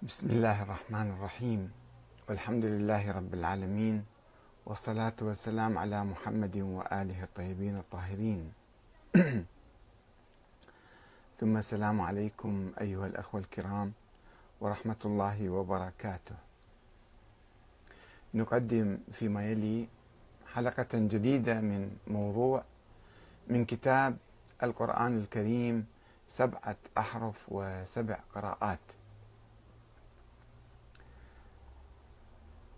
بسم الله الرحمن الرحيم. والحمد لله رب العالمين والصلاة والسلام على محمد وآله الطيبين الطاهرين. ثم السلام عليكم أيها الأخوة الكرام ورحمة الله وبركاته. نقدم فيما يلي حلقة جديدة من موضوع من كتاب القرآن الكريم سبعة أحرف وسبع قراءات.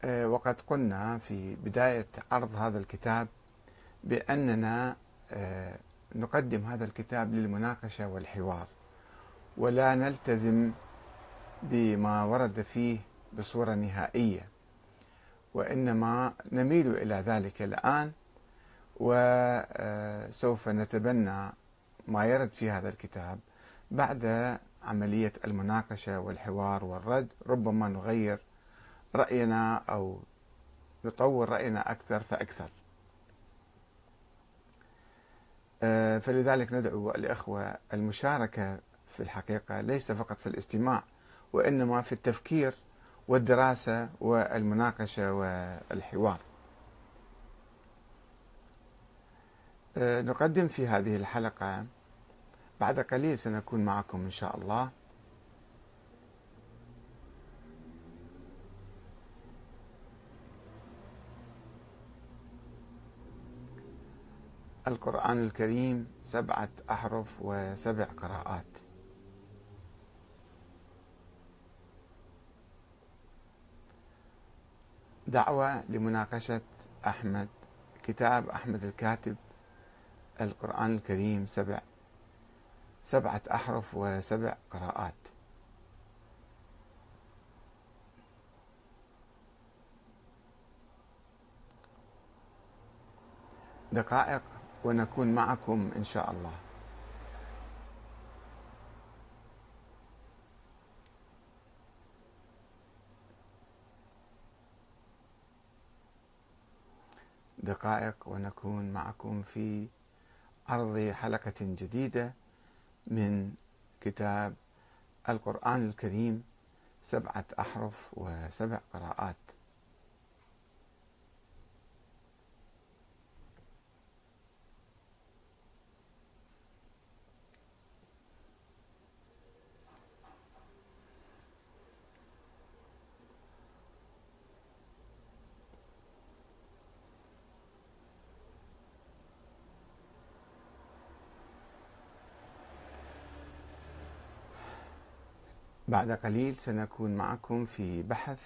وقد قلنا في بداية عرض هذا الكتاب بأننا آه، نقدم هذا الكتاب للمناقشة والحوار ولا نلتزم بما ورد فيه بصورة نهائية وإنما نميل إلى ذلك الآن وسوف نتبنى ما يرد في هذا الكتاب بعد عملية المناقشة والحوار والرد ربما نغير رأينا أو نطور رأينا أكثر فأكثر. آه، فلذلك ندعو الإخوة المشاركة في الحقيقة ليس فقط في الاستماع وإنما في التفكير والدراسة والمناقشة والحوار. آه، نقدم في هذه الحلقة بعد قليل سنكون معكم إن شاء الله. القرآن الكريم سبعة أحرف وسبع قراءات. دعوة لمناقشة أحمد كتاب أحمد الكاتب القرآن الكريم سبع سبعة أحرف وسبع قراءات. دقائق ونكون معكم إن شاء الله. دقائق ونكون معكم في عرض حلقة جديدة من كتاب القرآن الكريم سبعة أحرف وسبع قراءات. بعد قليل سنكون معكم في بحث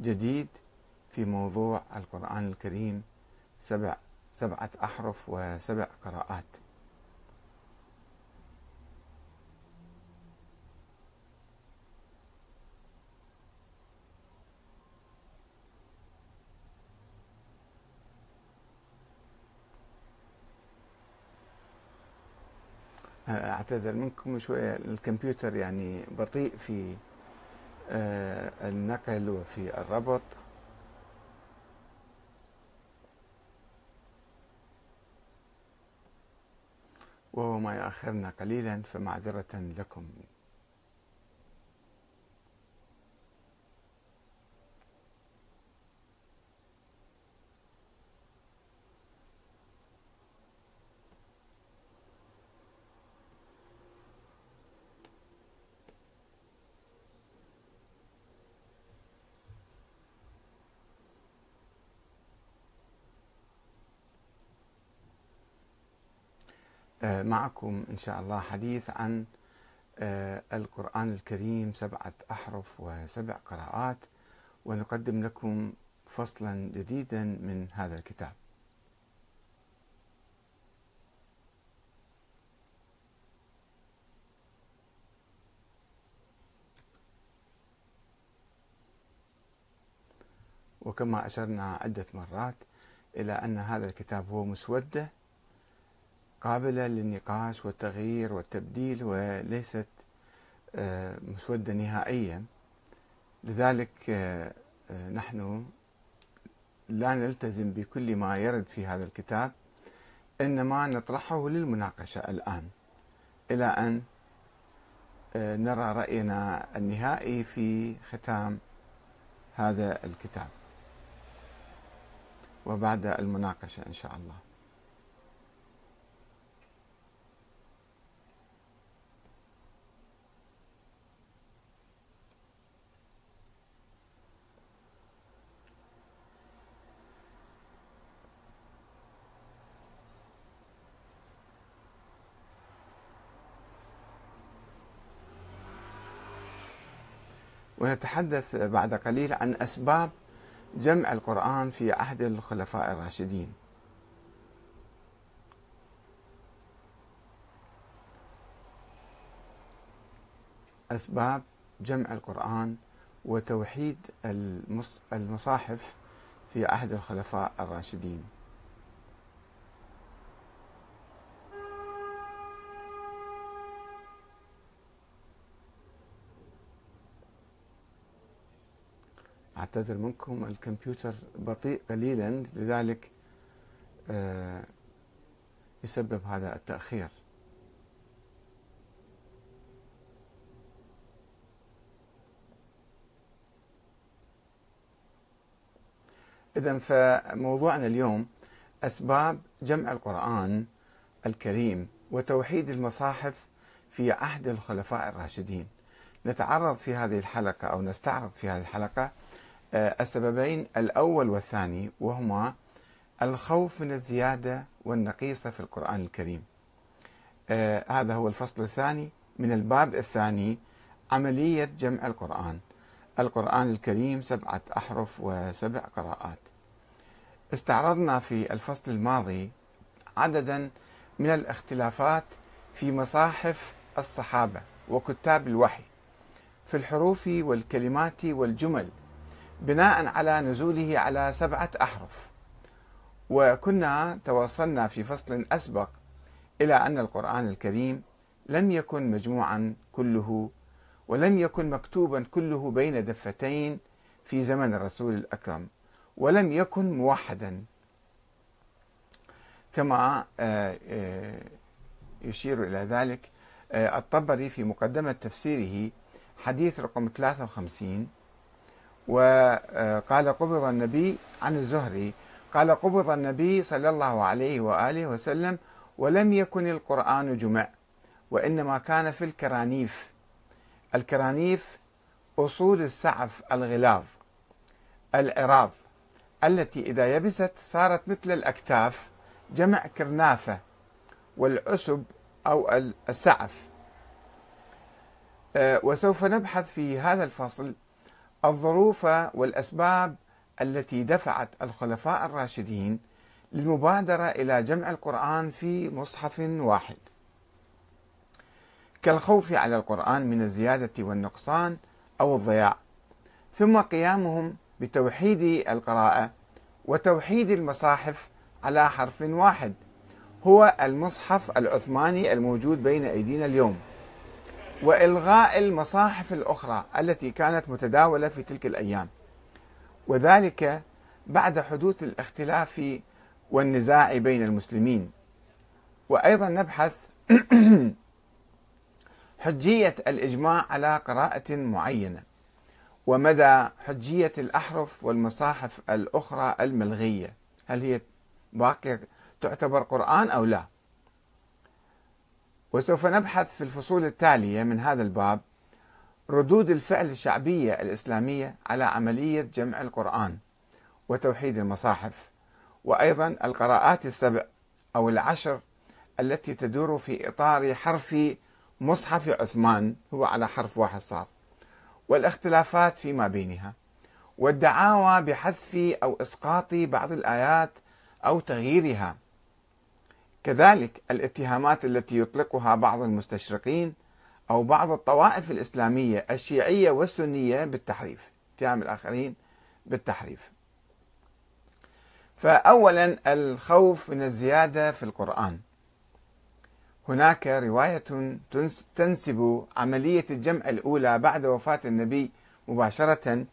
جديد في موضوع القرآن الكريم سبع سبعة أحرف وسبع قراءات. اعتذر منكم شوية الكمبيوتر يعني بطيء في آه، النقل وفي الربط. وهو ما يؤخرنا قليلا فمعذرة لكم. معكم إن شاء الله حديث عن آه، القرآن الكريم سبعة أحرف وسبع قراءات ونقدم لكم فصلا جديدا من هذا الكتاب. وكما أشرنا عدة مرات إلى أن هذا الكتاب هو مسودة قابلة للنقاش والتغيير والتبديل وليست آه، مسودة نهائية لذلك آه، آه، نحن لا نلتزم بكل ما يرد في هذا الكتاب إنما نطرحه للمناقشة الآن إلى أن نرى رأينا النهائي في ختام هذا الكتاب. وبعد المناقشة إن شاء الله. ونتحدث بعد قليل عن أسباب جمع القرآن في عهد الخلفاء الراشدين. أسباب جمع القرآن وتوحيد المصاحف في عهد الخلفاء الراشدين. أعتذر منكم الكمبيوتر بطيء قليلا لذلك آه، يسبب هذا التأخير. إذا فموضوعنا اليوم أسباب جمع القرآن الكريم وتوحيد المصاحف في عهد الخلفاء الراشدين. نتعرض في هذه الحلقة أو نستعرض في هذه الحلقة السببين الأول والثاني وهما الخوف من الزيادة والنقيصة في القرآن الكريم. آه، هذا هو الفصل الثاني. من الباب الثاني عملية جمع القرآن. القرآن الكريم سبعة أحرف وسبع قراءات. استعرضنا في الفصل الماضي عددا من الاختلافات في مصاحف الصحابة وكتاب الوحي في الحروف والكلمات والجمل بناء على نزوله على سبعة أحرف. وكنا توصلنا في فصل أسبق إلى أن القرآن الكريم لم يكن مجموعا كله ولم يكن مكتوبا كله بين دفتين في زمن الرسول الأكرم ولم يكن موحدا. كما آه، آه، يشير إلى ذلك آه، الطبري في مقدمة تفسيره حديث رقم 53 وقال قبض النبي عن الزهري. قال قبض النبي صلى الله عليه وآله وسلم ولم يكن القرآن جمع وإنما كان في الكرانيف. الكرانيف أصول السعف الغلاظ العراض التي إذا يبست صارت مثل الأكتاف جمع كرنافة والعسب أو السعف. آه، وسوف نبحث في هذا الفصل الظروف والأسباب التي دفعت الخلفاء الراشدين للمبادرة إلى جمع القرآن في مصحف واحد. كالخوف على القرآن من الزيادة والنقصان أو الضياع ثم قيامهم بتوحيد القراءة وتوحيد المصاحف على حرف واحد هو المصحف العثماني الموجود بين أيدينا اليوم. وإلغاء المصاحف الأخرى التي كانت متداولة في تلك الأيام. وذلك بعد حدوث الاختلاف والنزاع بين المسلمين. وأيضا نبحث حجية الإجماع على قراءة معينة. ومدى حجية الأحرف والمصاحف الأخرى الملغية. هل هي باقيه تعتبر قرآن أو لا؟ وسوف نبحث في الفصول التالية من هذا الباب ردود الفعل الشعبية الإسلامية على عملية جمع القرآن وتوحيد المصاحف وأيضا القراءات السبع أو العشر التي تدور في إطار حرف مصحف عثمان هو على حرف واحد صار والاختلافات فيما بينها والدعاوى بحذف أو إسقاط بعض الآيات أو تغييرها. كذلك الاتهامات التي يطلقها بعض المستشرقين أو بعض الطوائف الإسلامية الشيعية والسنية بالتحريف، اتهام الآخرين بالتحريف. فاولا الخوف من الزيادة في القرآن. هناك رواية تنسب عملية الجمع الأولى بعد وفاة النبي مباشرة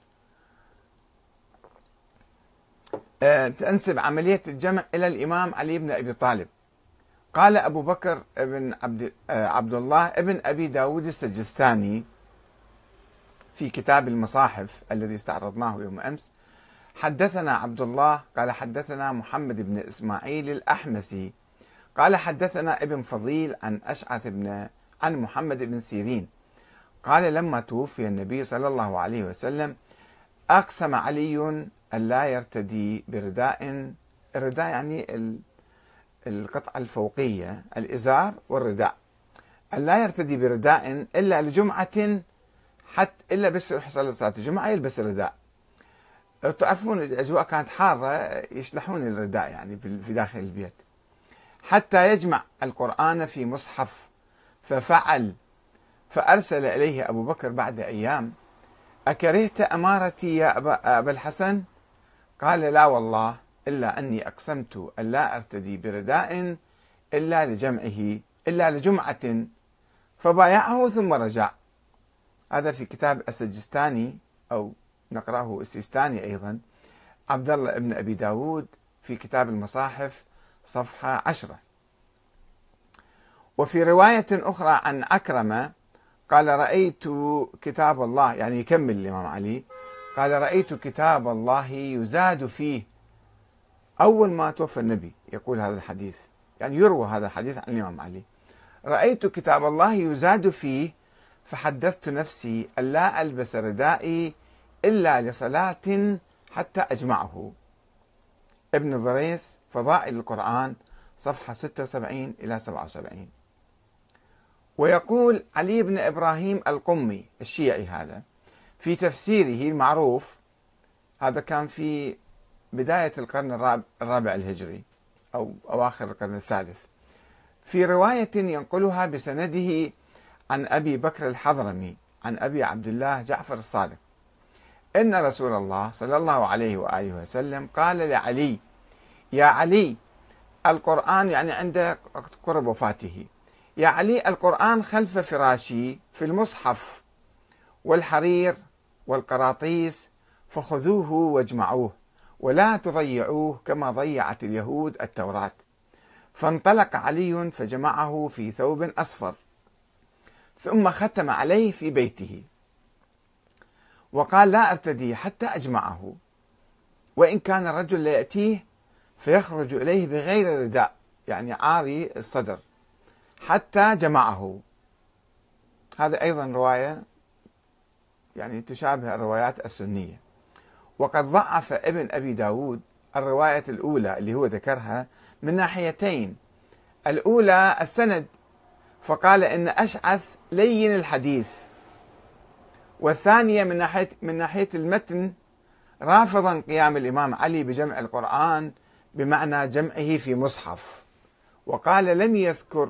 آه، تنسب عملية الجمع إلى الإمام علي بن أبي طالب قال أبو بكر ابن عبد, آه، عبد الله ابن أبي داود السجستاني في كتاب المصاحف الذي استعرضناه يوم أمس. حدثنا عبد الله قال حدثنا محمد بن إسماعيل الأحمسي قال حدثنا ابن فضيل عن أشعث بن عن محمد بن سيرين. قال لما توفي النبي صلى الله عليه وسلم أقسم علي أن لا يرتدي برداء الرداء يعني القطعة الفوقية الإزار والرداء. أن لا يرتدي برداء إلا لجمعة حتى إلا بس يروح يصلي صلاة الجمعة يلبس الرداء. تعرفون الأجواء كانت حارة يشلحون الرداء يعني في داخل البيت. حتى يجمع القرآن في مصحف ففعل فأرسل إليه أبو بكر بعد أيام أكرهت أمارتي يا أبا, أبا الحسن؟ قال لا والله. إلا أني أقسمت أن لا أرتدي برداء إلا لجمعه إلا لجمعة فبايعه ثم رجع. هذا في كتاب السجستاني أو نقرأه السيستاني أيضا. عبد الله بن أبي داود في كتاب المصاحف صفحة عشرة. وفي رواية أخرى عن أكرمة قال رأيت كتاب الله يعني يكمل الإمام علي. قال رأيت كتاب الله يزاد فيه أول ما توفى النبي يقول هذا الحديث يعني يروى هذا الحديث عن الإمام علي. رأيت كتاب الله يزاد فيه فحدثت نفسي ألا ألبس ردائي إلا لصلاة حتى أجمعه. ابن ضريس فضائل القرآن صفحة 76 إلى 77 ويقول علي بن إبراهيم القمي الشيعي هذا في تفسيره المعروف هذا كان في بداية القرن الرابع الهجري أو أواخر القرن الثالث في رواية ينقلها بسنده عن أبي بكر الحضرمي عن أبي عبد الله جعفر الصادق. إن رسول الله صلى الله عليه وآله وسلم قال لعلي يا علي القرآن يعني عند قرب وفاته. يا علي القرآن خلف فراشي في المصحف والحرير والقراطيس فخذوه واجمعوه. ولا تضيعوه كما ضيعت اليهود التوراة. فانطلق علي فجمعه في ثوب أصفر ثم ختم عليه في بيته. وقال لا أرتدي حتى أجمعه وإن كان الرجل ليأتيه فيخرج إليه بغير رداء يعني عاري الصدر حتى جمعه. هذا أيضا رواية يعني تشابه الروايات السنية. وقد ضعف ابن أبي داود الرواية الأولى اللي هو ذكرها من ناحيتين. الأولى السند فقال إن أشعث لين الحديث. والثانية من ناحية من ناحية المتن رافضا قيام الإمام علي بجمع القرآن بمعنى جمعه في مصحف. وقال لم يذكر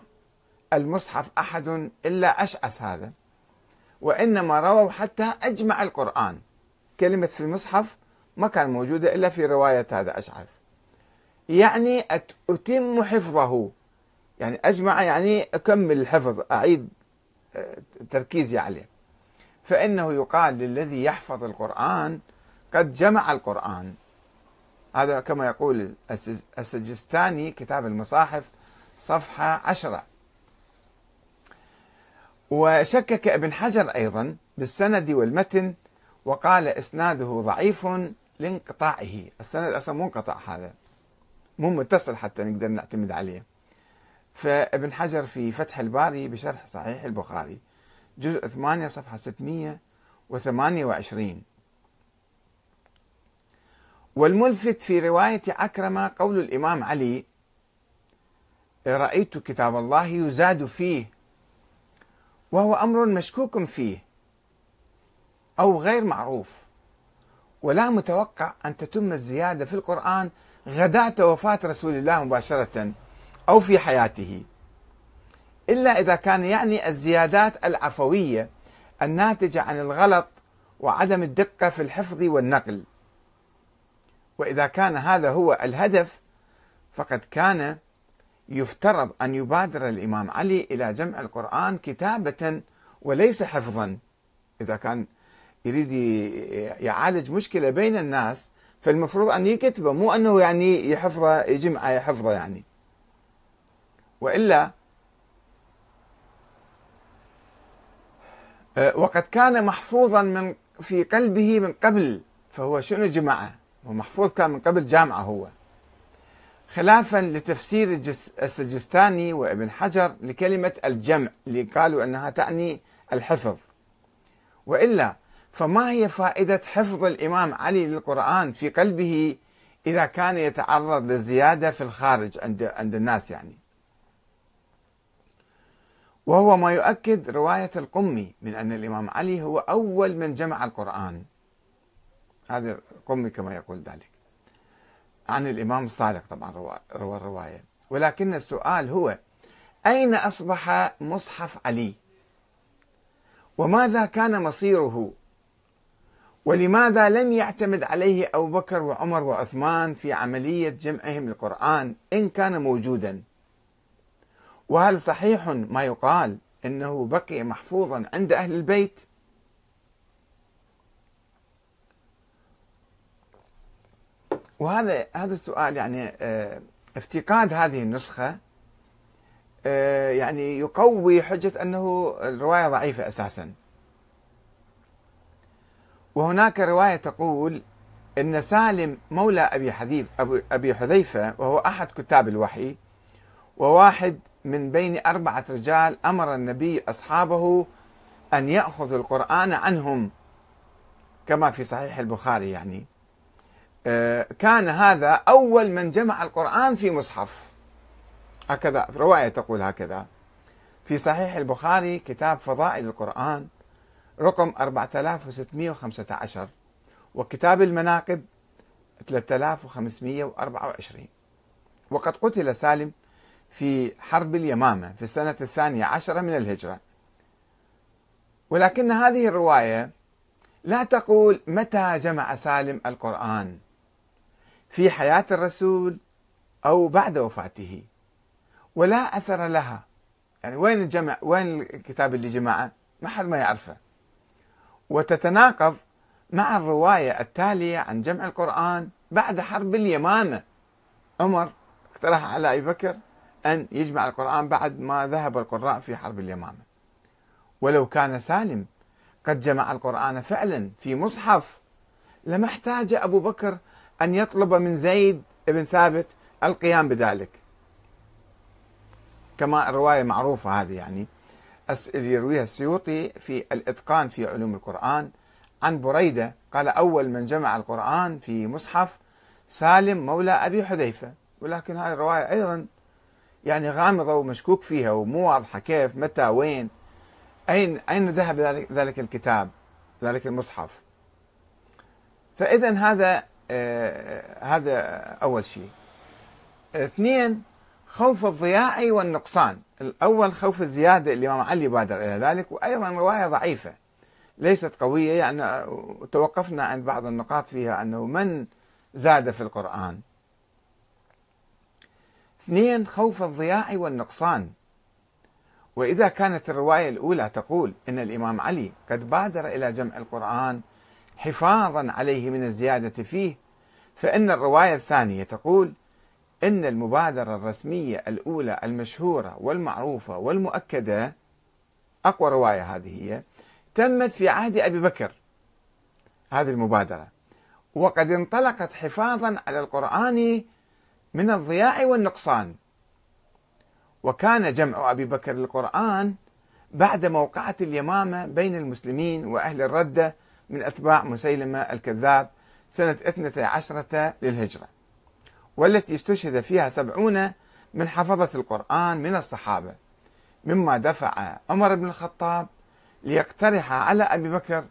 المصحف أحد إلا أشعث هذا وإنما رووا حتى أجمع القرآن. كلمة في المصحف ما كان موجودة إلا في رواية هذا أشعث. يعني أتم حفظه. يعني أجمع يعني أكمل الحفظ أعيد آه، تركيزي عليه. فإنه يقال للذي يحفظ القرآن قد جمع القرآن. هذا كما يقول السجستاني كتاب المصاحف صفحة عشرة. وشكك ابن حجر أيضا بالسند والمتن وقال إسناده ضعيف لانقطاعه. السند أصلا منقطع هذا. مو متصل حتى نقدر نعتمد عليه. فابن حجر في فتح الباري بشرح صحيح البخاري جزء 8 صفحة 628 والملفت في رواية عكرمة قول الإمام علي رأيت كتاب الله يزاد فيه وهو أمر مشكوك فيه. أو غير معروف. ولا متوقع أن تتم الزيادة في القرآن غداة وفاة رسول الله مباشرة أو في حياته. إلا إذا كان يعني الزيادات العفوية الناتجة عن الغلط وعدم الدقة في الحفظ والنقل. وإذا كان هذا هو الهدف فقد كان يفترض أن يبادر الإمام علي إلى جمع القرآن كتابة وليس حفظا. إذا كان يريد يعالج مشكلة بين الناس فالمفروض أن يكتبه مو أنه يعني يحفظه يجمعه يحفظه يعني. وإلا آه، وقد كان محفوظا من في قلبه من قبل فهو شنو جمعه؟ هو محفوظ كان من قبل جامعة هو. خلافا لتفسير السجستاني وابن حجر لكلمة الجمع اللي قالوا أنها تعني الحفظ. وإلا فما هي فائدة حفظ الإمام علي للقرآن في قلبه إذا كان يتعرض للزيادة في الخارج عند عند الناس يعني؟ وهو ما يؤكد رواية القمي من أن الإمام علي هو أول من جمع القرآن. هذا القمي كما يقول ذلك. عن الإمام الصادق طبعا روى الرواية. ولكن السؤال هو أين أصبح مصحف علي؟ وماذا كان مصيره ولماذا لم يعتمد عليه أبو بكر وعمر وعثمان في عملية جمعهم للقرآن إن كان موجودا؟ وهل صحيح ما يقال إنه بقي محفوظا عند أهل البيت؟ وهذا هذا السؤال يعني آه، افتقاد هذه النسخة آه، يعني يقوي حجة أنه الرواية ضعيفة أساسا. وهناك رواية تقول إن سالم مولى أبي حذيف أبي حذيفة وهو أحد كتاب الوحي وواحد من بين أربعة رجال أمر النبي أصحابه أن يأخذوا القرآن عنهم كما في صحيح البخاري يعني. آه، كان هذا أول من جمع القرآن في مصحف. هكذا رواية تقول هكذا. في صحيح البخاري كتاب فضائل القرآن رقم 4615 وكتاب المناقب 3524 وقد قتل سالم في حرب اليمامة في السنة الثانية عشرة من الهجرة. ولكن هذه الرواية لا تقول متى جمع سالم القرآن في حياة الرسول أو بعد وفاته ولا أثر لها. يعني وين الجمع وين الكتاب اللي جمعه؟ ما حد ما يعرفه. وتتناقض مع الرواية التالية عن جمع القرآن بعد حرب اليمامة عمر اقترح على أبي بكر أن يجمع القرآن بعد ما ذهب القراء في حرب اليمامة ولو كان سالم قد جمع القرآن فعلا في مصحف لما احتاج أبو بكر أن يطلب من زيد بن ثابت القيام بذلك. كما الرواية معروفة هذه يعني. يرويها السيوطي في الإتقان في علوم القرآن. عن بريدة قال أول من جمع القرآن في مصحف سالم مولى أبي حذيفة. ولكن هذه الرواية أيضا يعني غامضة ومشكوك فيها ومو واضحة كيف متى وين أين أين ذهب ذلك الكتاب ذلك المصحف. فإذا هذا آه هذا أول شيء. اثنين خوف الضياع والنقصان. الأول خوف الزيادة الإمام علي بادر إلى ذلك وأيضا رواية ضعيفة ليست قوية يعني توقفنا عند بعض النقاط فيها أنه من زاد في القرآن. اثنين خوف الضياع والنقصان. وإذا كانت الرواية الأولى تقول إن الإمام علي قد بادر إلى جمع القرآن حفاظا عليه من الزيادة فيه فإن الرواية الثانية تقول إن المبادرة الرسمية الأولى المشهورة والمعروفة والمؤكدة أقوى رواية هذه هي تمت في عهد أبي بكر هذه المبادرة. وقد انطلقت حفاظا على القرآن من الضياع والنقصان. وكان جمع أبي بكر للقرآن بعد موقعة اليمامة بين المسلمين وأهل الردة من أتباع مسيلمة الكذاب سنة 12 للهجرة. والتي استشهد فيها سبعون من حفظة القرآن من الصحابة. مما دفع عمر بن الخطاب ليقترح على أبي بكر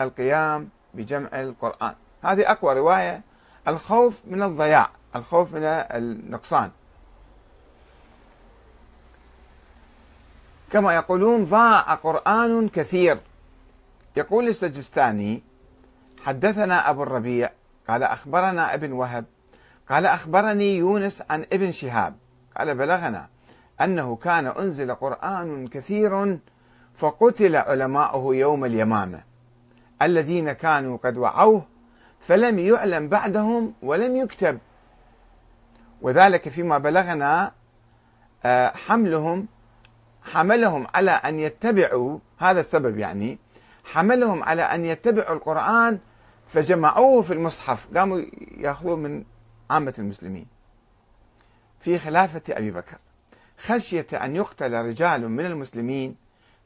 القيام بجمع القرآن. هذه أقوى رواية الخوف من الضياع الخوف من النقصان. كما يقولون ضاع قرآن كثير. يقول السجستاني حدثنا أبو الربيع قال أخبرنا ابن وهب قال أخبرني يونس عن ابن شهاب. قال بلغنا أنه كان أنزل قرآن كثير فقتل علماؤه يوم اليمامة. الذين كانوا قد وعوه فلم يعلم بعدهم ولم يكتب. وذلك فيما بلغنا آه، حملهم حملهم على أن يتبعوا هذا السبب يعني حملهم على أن يتبعوا القرآن فجمعوه في المصحف. قاموا يأخذوه من عامة المسلمين. في خلافة أبي بكر خشية أن يقتل رجال من المسلمين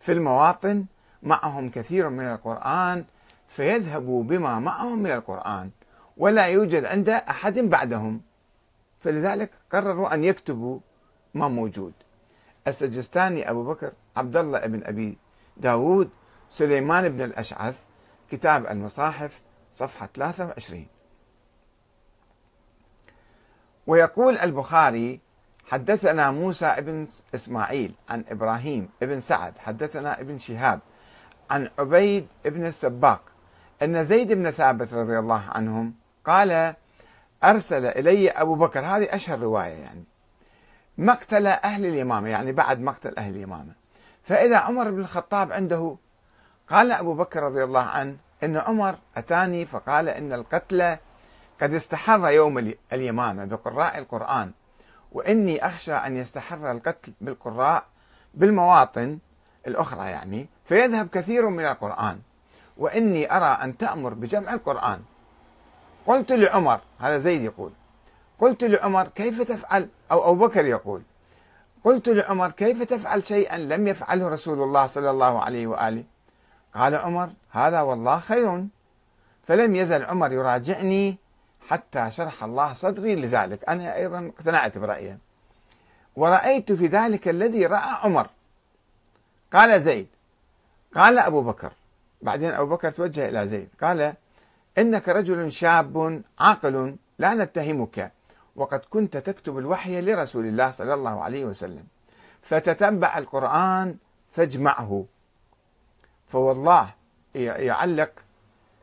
في المواطن معهم كثير من القرآن فيذهبوا بما معهم من القرآن ولا يوجد عند أحد بعدهم. فلذلك قرروا أن يكتبوا ما موجود. السجستاني أبو بكر عبد الله بن أبي داود سليمان بن الأشعث كتاب المصاحف صفحة 23 ويقول البخاري حدثنا موسى بن إسماعيل عن إبراهيم بن سعد حدثنا ابن شهاب عن عبيد بن السباق أن زيد بن ثابت رضي الله عنهم قال أرسل إلي أبو بكر هذه أشهر رواية يعني مقتل أهل اليمامة يعني بعد مقتل أهل اليمامة. فإذا عمر بن الخطاب عنده قال أبو بكر رضي الله عنه إن عمر أتاني فقال إن القتل قد استحر يوم اليمامة بقراء القرآن وإني أخشى أن يستحر القتل بالقراء بالمواطن الأخرى يعني فيذهب كثير من القرآن وإني أرى أن تأمر بجمع القرآن. قلت لعمر هذا زيد يقول قلت لعمر كيف تفعل؟ أو أبو بكر يقول قلت لعمر كيف تفعل شيئا لم يفعله رسول الله صلى الله عليه وآله؟ قال عمر هذا والله خير. فلم يزل عمر يراجعني حتى شرح الله صدري لذلك. أنا أيضا اقتنعت برأيه. ورأيت في ذلك الذي رأى عمر. قال زيد قال أبو بكر. بعدين أبو بكر توجه إلى زيد. قال إنك رجل شاب عاقل لا نتهمك وقد كنت تكتب الوحي لرسول الله صلى الله عليه وسلم. فتتبع القرآن فاجمعه. فوالله يعلق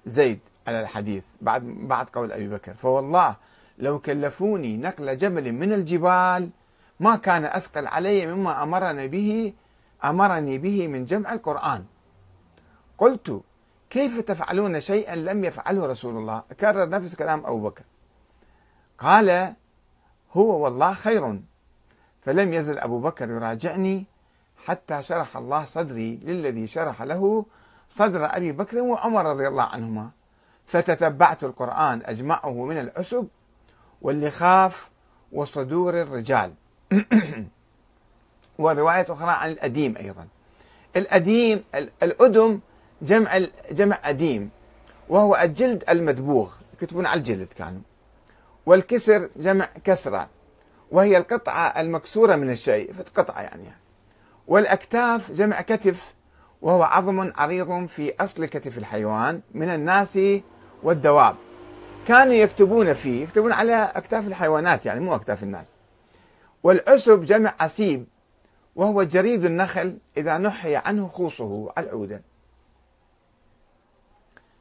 زيد. على الحديث بعد بعد قول أبي بكر. فوالله لو كلفوني نقل جبل من الجبال ما كان أثقل علي مما أمرني به أمرني به من جمع القرآن. قلت كيف تفعلون شيئا لم يفعله رسول الله؟ كرر نفس كلام أبو بكر. قال هو والله خير. فلم يزل أبو بكر يراجعني حتى شرح الله صدري للذي شرح له صدر أبي بكر وعمر رضي الله عنهما. فتتبعت القرآن أجمعه من العسب واللخاف وصدور الرجال. ورواية أخرى عن الأديم أيضا. الأديم الأدم جمع جمع أديم وهو الجلد المدبوغ. يكتبون على الجلد كانوا. والكسر جمع كسرة وهي القطعة المكسورة من الشيء فتقطعة يعني. والأكتاف جمع كتف وهو عظم عريض في أصل كتف الحيوان. من الناس والدواب. كانوا يكتبون فيه يكتبون على أكتاف الحيوانات يعني مو أكتاف الناس. والعسب جمع عسيب وهو جريد النخل إذا نحي عنه خوصه العودة.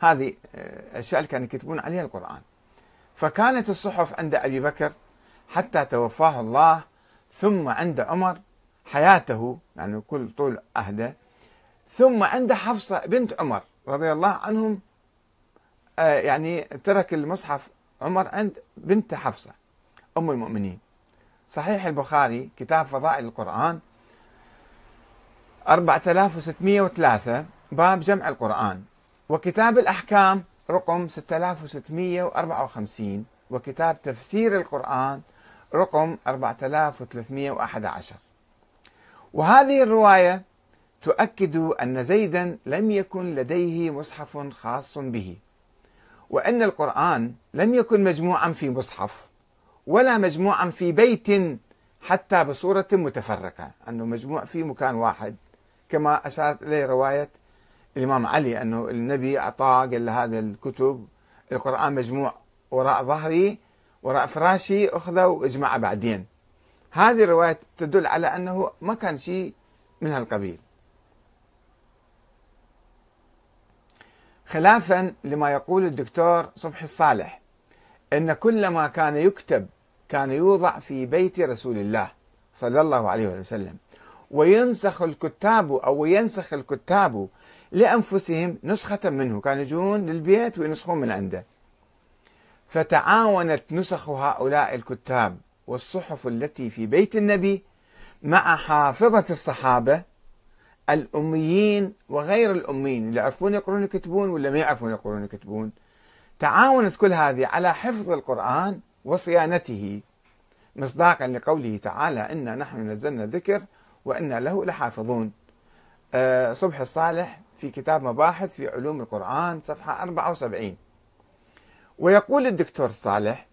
هذه الأشياء اللي كانوا يكتبون عليها القرآن. فكانت الصحف عند أبي بكر حتى توفاه الله ثم عند عمر حياته يعني كل طول عهده ثم عند حفصة بنت عمر رضي الله عنهم آه، يعني ترك المصحف عمر عند بنت حفصة أم المؤمنين. صحيح البخاري كتاب فضائل القرآن 4603 باب جمع القرآن. وكتاب الأحكام رقم 6654 وكتاب تفسير القرآن رقم 4311 وهذه الرواية تؤكد أن زيدا لم يكن لديه مصحف خاص به. وأن القرآن لم يكن مجموعا في مصحف ولا مجموعا في بيت حتى بصورة متفرقة أنه مجموع في مكان واحد. كما أشارت إليه رواية الإمام علي أنه النبي أعطاه قال هذا الكتب القرآن مجموع وراء ظهري وراء فراشي أخذه وأجمعه بعدين. هذه الرواية تدل على أنه ما كان شيء من هالقبيل. خلافا لما يقول الدكتور صبحي الصالح إن كل ما كان يكتب كان يوضع في بيت رسول الله صلى الله عليه وسلم وينسخ الكتاب أو ينسخ الكتاب لأنفسهم نسخة منه كانوا يجون للبيت وينسخون من عنده. فتعاونت نسخ هؤلاء الكتاب والصحف التي في بيت النبي مع حافظة الصحابة الأميين وغير الأميين اللي يعرفون يقرون يكتبون ولا ما يعرفون يقرون يكتبون تعاونت كل هذه على حفظ القرآن وصيانته مصداقا لقوله تعالى إنا نحن نزلنا الذكر وإنا له لحافظون. أه صبح الصالح في كتاب مباحث في علوم القرآن صفحة 74 ويقول الدكتور صالح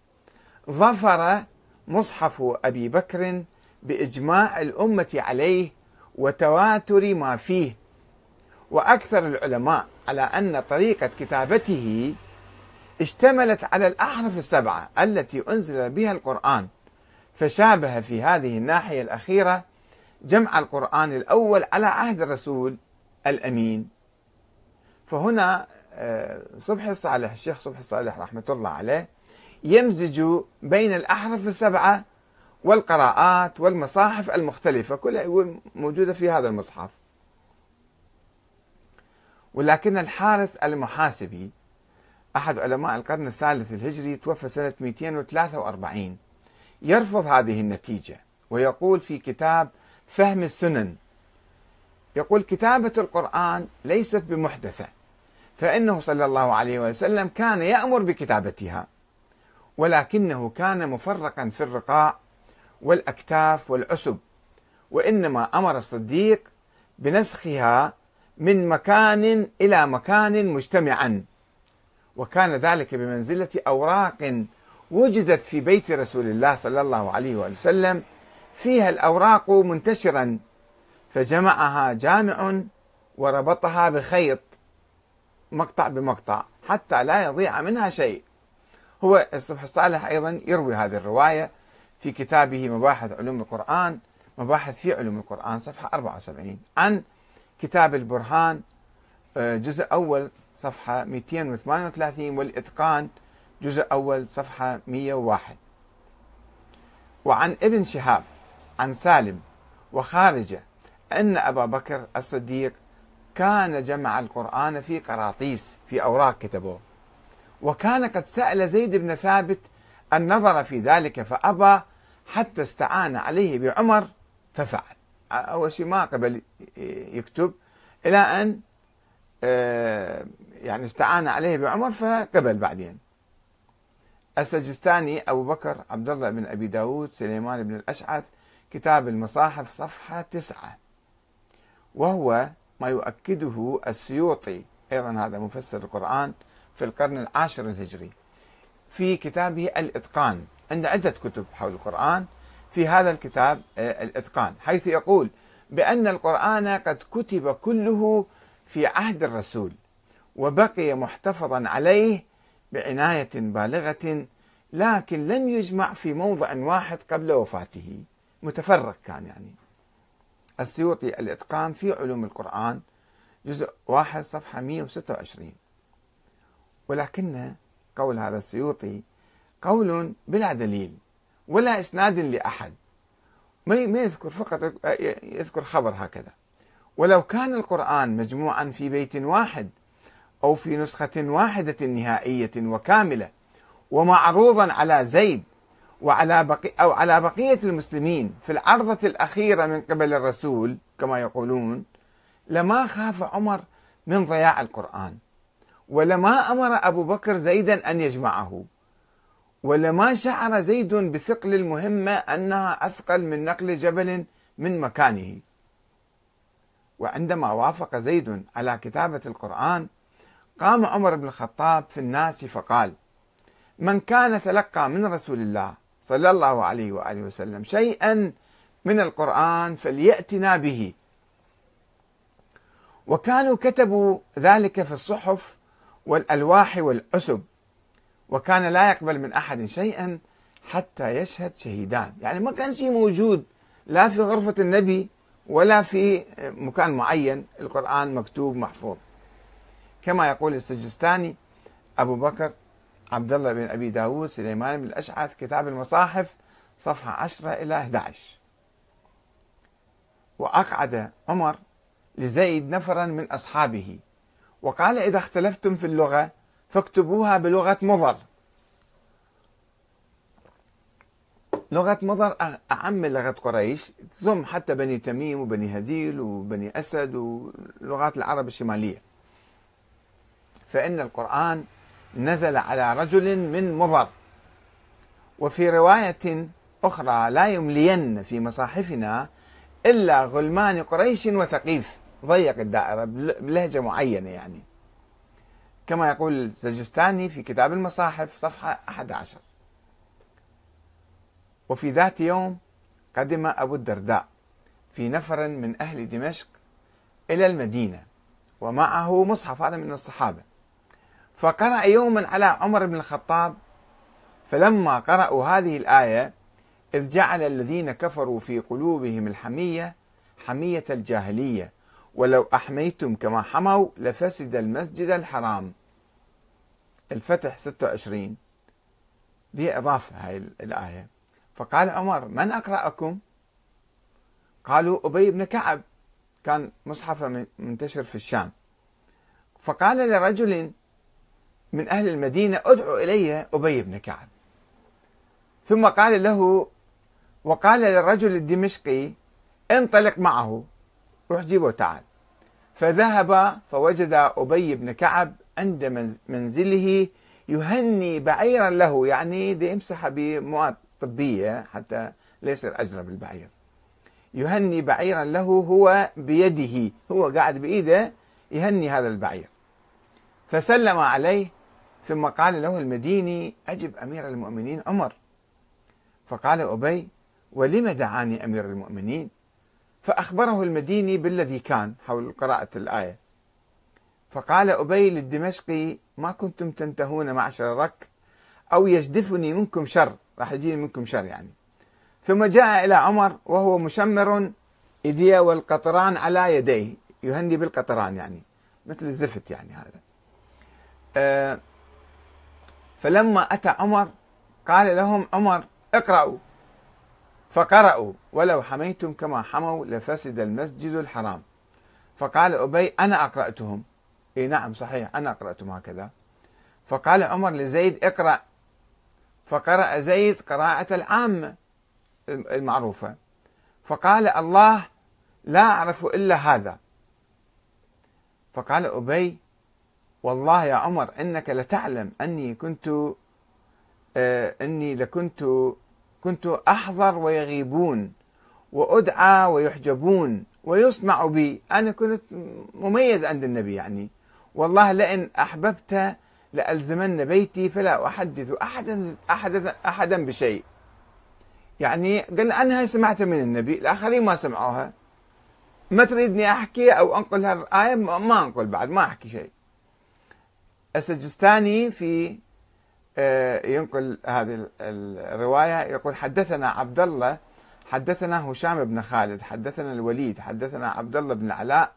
ظفر مصحف أبي بكر بإجماع الأمة عليه وتواتر ما فيه. وأكثر العلماء على أن طريقة كتابته اشتملت على الأحرف السبعة التي أنزل بها القرآن فشابه في هذه الناحية الأخيرة جمع القرآن الأول على عهد الرسول الأمين. فهنا آه، صبحي الصالح الشيخ صبحي الصالح رحمة الله عليه يمزج بين الأحرف السبعة والقراءات والمصاحف المختلفة كلها موجودة في هذا المصحف. ولكن الحارث المحاسبي أحد علماء القرن الثالث الهجري توفى سنة 243 يرفض هذه النتيجة ويقول في كتاب فهم السنن يقول كتابة القرآن ليست بمحدثة فإنه صلى الله عليه وسلم كان يأمر بكتابتها ولكنه كان مفرقا في الرقاع والأكتاف والعسب وإنما أمر الصديق بنسخها من مكان إلى مكان مجتمعا. وكان ذلك بمنزلة أوراق وجدت في بيت رسول الله صلى الله عليه وسلم فيها الأوراق منتشرا فجمعها جامع وربطها بخيط مقطع بمقطع حتى لا يضيع منها شيء. هو الصبح الصالح أيضا يروي هذه الرواية في كتابه مباحث علوم القرآن مباحث في علوم القرآن صفحة 74 عن كتاب البرهان آه، جزء أول صفحة 238 والإتقان جزء أول صفحة 101 وعن ابن شهاب عن سالم وخارجة أن أبا بكر الصديق كان جمع القرآن في قراطيس في أوراق كتبوه وكان قد سأل زيد بن ثابت النظر في ذلك فأبى حتى استعان عليه بعمر ففعل. أول شيء ما قبل يكتب إلى أن آه، يعني استعان عليه بعمر فقبل بعدين. السجستاني أبو بكر عبد الله بن أبي داود سليمان بن الأشعث كتاب المصاحف صفحة تسعة. وهو ما يؤكده السيوطي أيضا هذا مفسر القرآن في القرن العاشر الهجري في كتابه الإتقان. عند عدة كتب حول القرآن في هذا الكتاب آه، الإتقان حيث يقول بأن القرآن قد كتب كله في عهد الرسول وبقي محتفظا عليه بعناية بالغة لكن لم يجمع في موضع واحد قبل وفاته. متفرق كان يعني. السيوطي الإتقان في علوم القرآن جزء واحد صفحة 126 ولكن قول هذا السيوطي قول بلا دليل ولا إسناد لأحد. ما يذكر فقط يذكر خبر هكذا. ولو كان القرآن مجموعا في بيت واحد أو في نسخة واحدة نهائية وكاملة ومعروضا على زيد وعلى بقي أو على بقية المسلمين في العرضة الأخيرة من قبل الرسول كما يقولون لما خاف عمر من ضياع القرآن. ولما أمر أبو بكر زيدا أن يجمعه. ولما شعر زيد بثقل المهمة أنها أثقل من نقل جبل من مكانه. وعندما وافق زيد على كتابة القرآن قام عمر بن الخطاب في الناس فقال من كان تلقى من رسول الله صلى الله عليه وآله وسلم شيئا من القرآن فليأتنا به وكانوا كتبوا ذلك في الصحف والألواح والعسب وكان لا يقبل من أحد شيئا حتى يشهد شهيدان. يعني ما كان شيء موجود لا في غرفة النبي ولا في مكان معين القرآن مكتوب محفوظ. كما يقول السجستاني أبو بكر عبد الله بن أبي داود سليمان بن الأشعث كتاب المصاحف صفحة 10 إلى 11 وأقعد عمر لزيد نفرا من أصحابه. وقال إذا اختلفتم في اللغة فاكتبوها بلغة مضر. لغة مضر أعم لغة قريش تضم حتى بني تميم وبني هذيل وبني أسد ولغات العرب الشمالية. فإن القرآن نزل على رجل من مضر. وفي رواية أخرى لا يملين في مصاحفنا إلا غلمان قريش وثقيف ضيق الدائرة بلهجة معينة يعني. كما يقول السجستاني في كتاب المصاحف صفحة 11 وفي ذات يوم قدم أبو الدرداء في نفر من أهل دمشق إلى المدينة ومعه مصحف هذا من الصحابة. فقرأ يوما على عمر بن الخطاب فلما قرأوا هذه الآية إذ جعل الذين كفروا في قلوبهم الحمية حمية الجاهلية ولو أحميتم كما حموا لفسد المسجد الحرام. الفتح 26 بإضافة هاي الآية. فقال عمر من أقرأكم؟ قالوا أبي بن كعب. كان مصحفة منتشر في الشام. فقال لرجل من أهل المدينة ادعو إلي أبي بن كعب. ثم قال له وقال للرجل الدمشقي انطلق معه روح جيبه تعال فذهب فوجد أبي بن كعب عند منزله يهني بعيرا له يعني دي بمواد طبية حتى لا يصير أجرب البعير يهني بعيرا له هو بيده هو قاعد بإيده يهني هذا البعير. فسلم عليه ثم قال له المديني أجب أمير المؤمنين عمر. فقال أبي ولم دعاني أمير المؤمنين؟ فأخبره المديني بالذي كان حول قراءة الآية. فقال أبي للدمشقي ما كنتم تنتهون معشر الرك أو يجدفني منكم شر؟ راح يجيني منكم شر يعني. ثم جاء إلى عمر وهو مشمر إيديه والقطران على يديه. يهني بالقطران يعني مثل الزفت يعني هذا. آه فلما أتى عمر قال لهم عمر اقرأوا. فقرأوا ولو حميتم كما حموا لفسد المسجد الحرام. فقال أبي أنا أقرأتهم. إيه نعم صحيح أنا أقرأتهم هكذا. فقال عمر لزيد اقرأ. فقرأ زيد قراءة العامة المعروفة. فقال الله لا أعرف إلا هذا. فقال أبي والله يا عمر إنك لتعلم أني كنت آه أني لكنت كنت أحضر ويغيبون وأدعى ويحجبون ويصنع بي. أنا كنت مميز عند النبي يعني. والله لئن أحببت لألزمن بيتي فلا أحدث أحدا أحدا أحدا بشيء. يعني قال أنا هاي سمعتها من النبي الآخرين ما سمعوها. ما تريدني أحكي أو أنقل هالآية؟ ما أنقل بعد ما أحكي شيء. السجستاني في آه، ينقل هذه الرواية يقول حدثنا عبد الله حدثنا هشام بن خالد حدثنا الوليد حدثنا عبد الله بن العلاء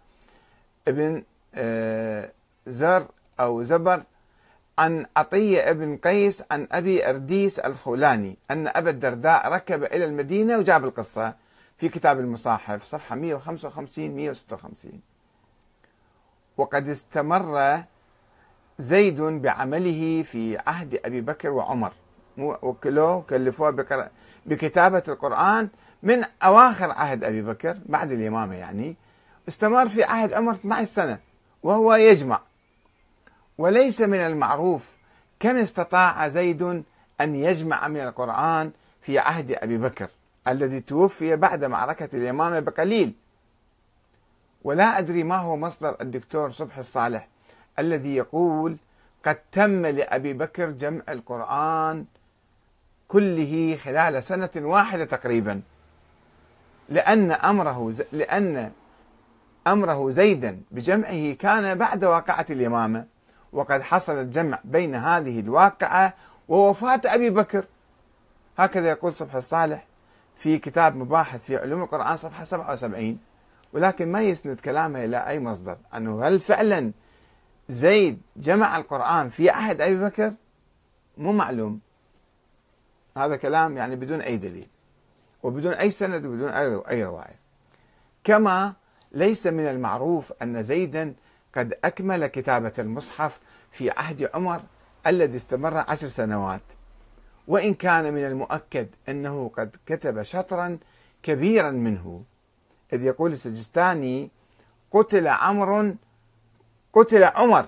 ابن آه، زر أو زبر عن عطية بن قيس عن أبي أرديس الخولاني أن أبا الدرداء ركب إلى المدينة وجاب القصة في كتاب المصاحف صفحة 155 156 وقد استمر زيد بعمله في عهد أبي بكر وعمر. وكلوه كلفوه بكتابة القرآن من أواخر عهد أبي بكر بعد الإمامة يعني استمر في عهد عمر 12 سنة وهو يجمع. وليس من المعروف كم استطاع زيد أن يجمع من القرآن في عهد أبي بكر الذي توفي بعد معركة اليمامة بقليل. ولا أدري ما هو مصدر الدكتور صبحي الصالح الذي يقول قد تم لأبي بكر جمع القرآن كله خلال سنة واحدة تقريبا. لأن أمره لأن أمره زيدا بجمعه كان بعد واقعة اليمامة وقد حصل الجمع بين هذه الواقعة ووفاة أبي بكر. هكذا يقول صبح الصالح في كتاب مباحث في علوم القرآن صفحة 77 ولكن ما يسند كلامه إلى أي مصدر أنه هل فعلا زيد جمع القرآن في عهد أبي بكر؟ مو معلوم. هذا كلام يعني بدون أي دليل وبدون أي سند وبدون أي رواية. كما ليس من المعروف أن زيدا قد أكمل كتابة المصحف في عهد عمر الذي استمر عشر سنوات. وإن كان من المؤكد أنه قد كتب شطرا كبيرا منه إذ يقول السجستاني قتل عمر قتل عمر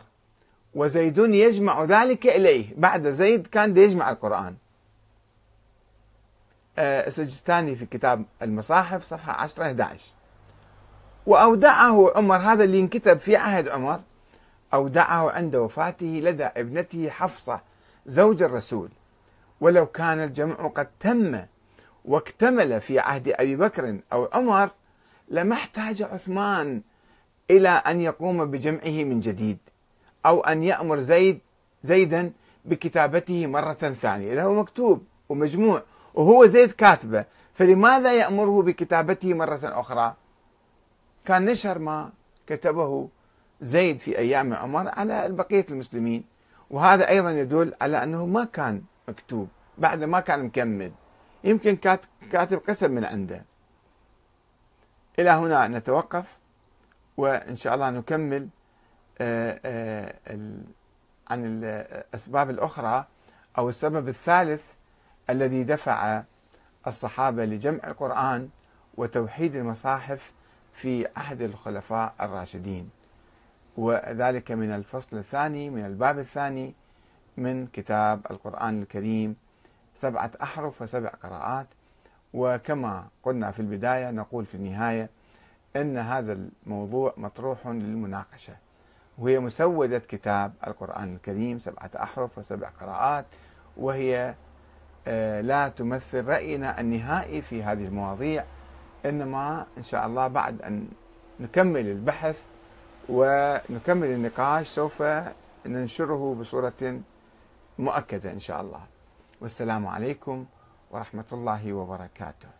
وزيد يجمع ذلك إليه. بعد زيد كان يجمع القرآن. آه، السجستاني في كتاب المصاحف صفحة 10 11 وأودعه عمر هذا اللي انكتب في عهد عمر. أودعه عند وفاته لدى ابنته حفصة زوج الرسول. ولو كان الجمع قد تم واكتمل في عهد أبي بكر أو عمر لما احتاج عثمان إلى أن يقوم بجمعه من جديد أو أن يأمر زيد زيدا بكتابته مرة ثانية. إذا هو مكتوب ومجموع وهو زيد كاتبه فلماذا يأمره بكتابته مرة أخرى؟ كان نشر ما كتبه زيد في أيام عمر على بقية المسلمين. وهذا أيضا يدل على أنه ما كان مكتوب بعد ما كان مكمل. يمكن كاتب قسم من عنده. إلى هنا نتوقف وإن شاء الله نكمل آه، آه، عن الأسباب الأخرى أو السبب الثالث الذي دفع الصحابة لجمع القرآن وتوحيد المصاحف في عهد الخلفاء الراشدين. وذلك من الفصل الثاني من الباب الثاني من كتاب القرآن الكريم سبعة أحرف وسبع قراءات. وكما قلنا في البداية نقول في النهاية أن هذا الموضوع مطروح للمناقشة. وهي مسودة كتاب القرآن الكريم سبعة أحرف وسبع قراءات. وهي آه، لا تمثل رأينا النهائي في هذه المواضيع. إنما إن شاء الله بعد أن نكمل البحث ونكمل النقاش سوف ننشره بصورة مؤكدة إن شاء الله. والسلام عليكم ورحمة الله وبركاته.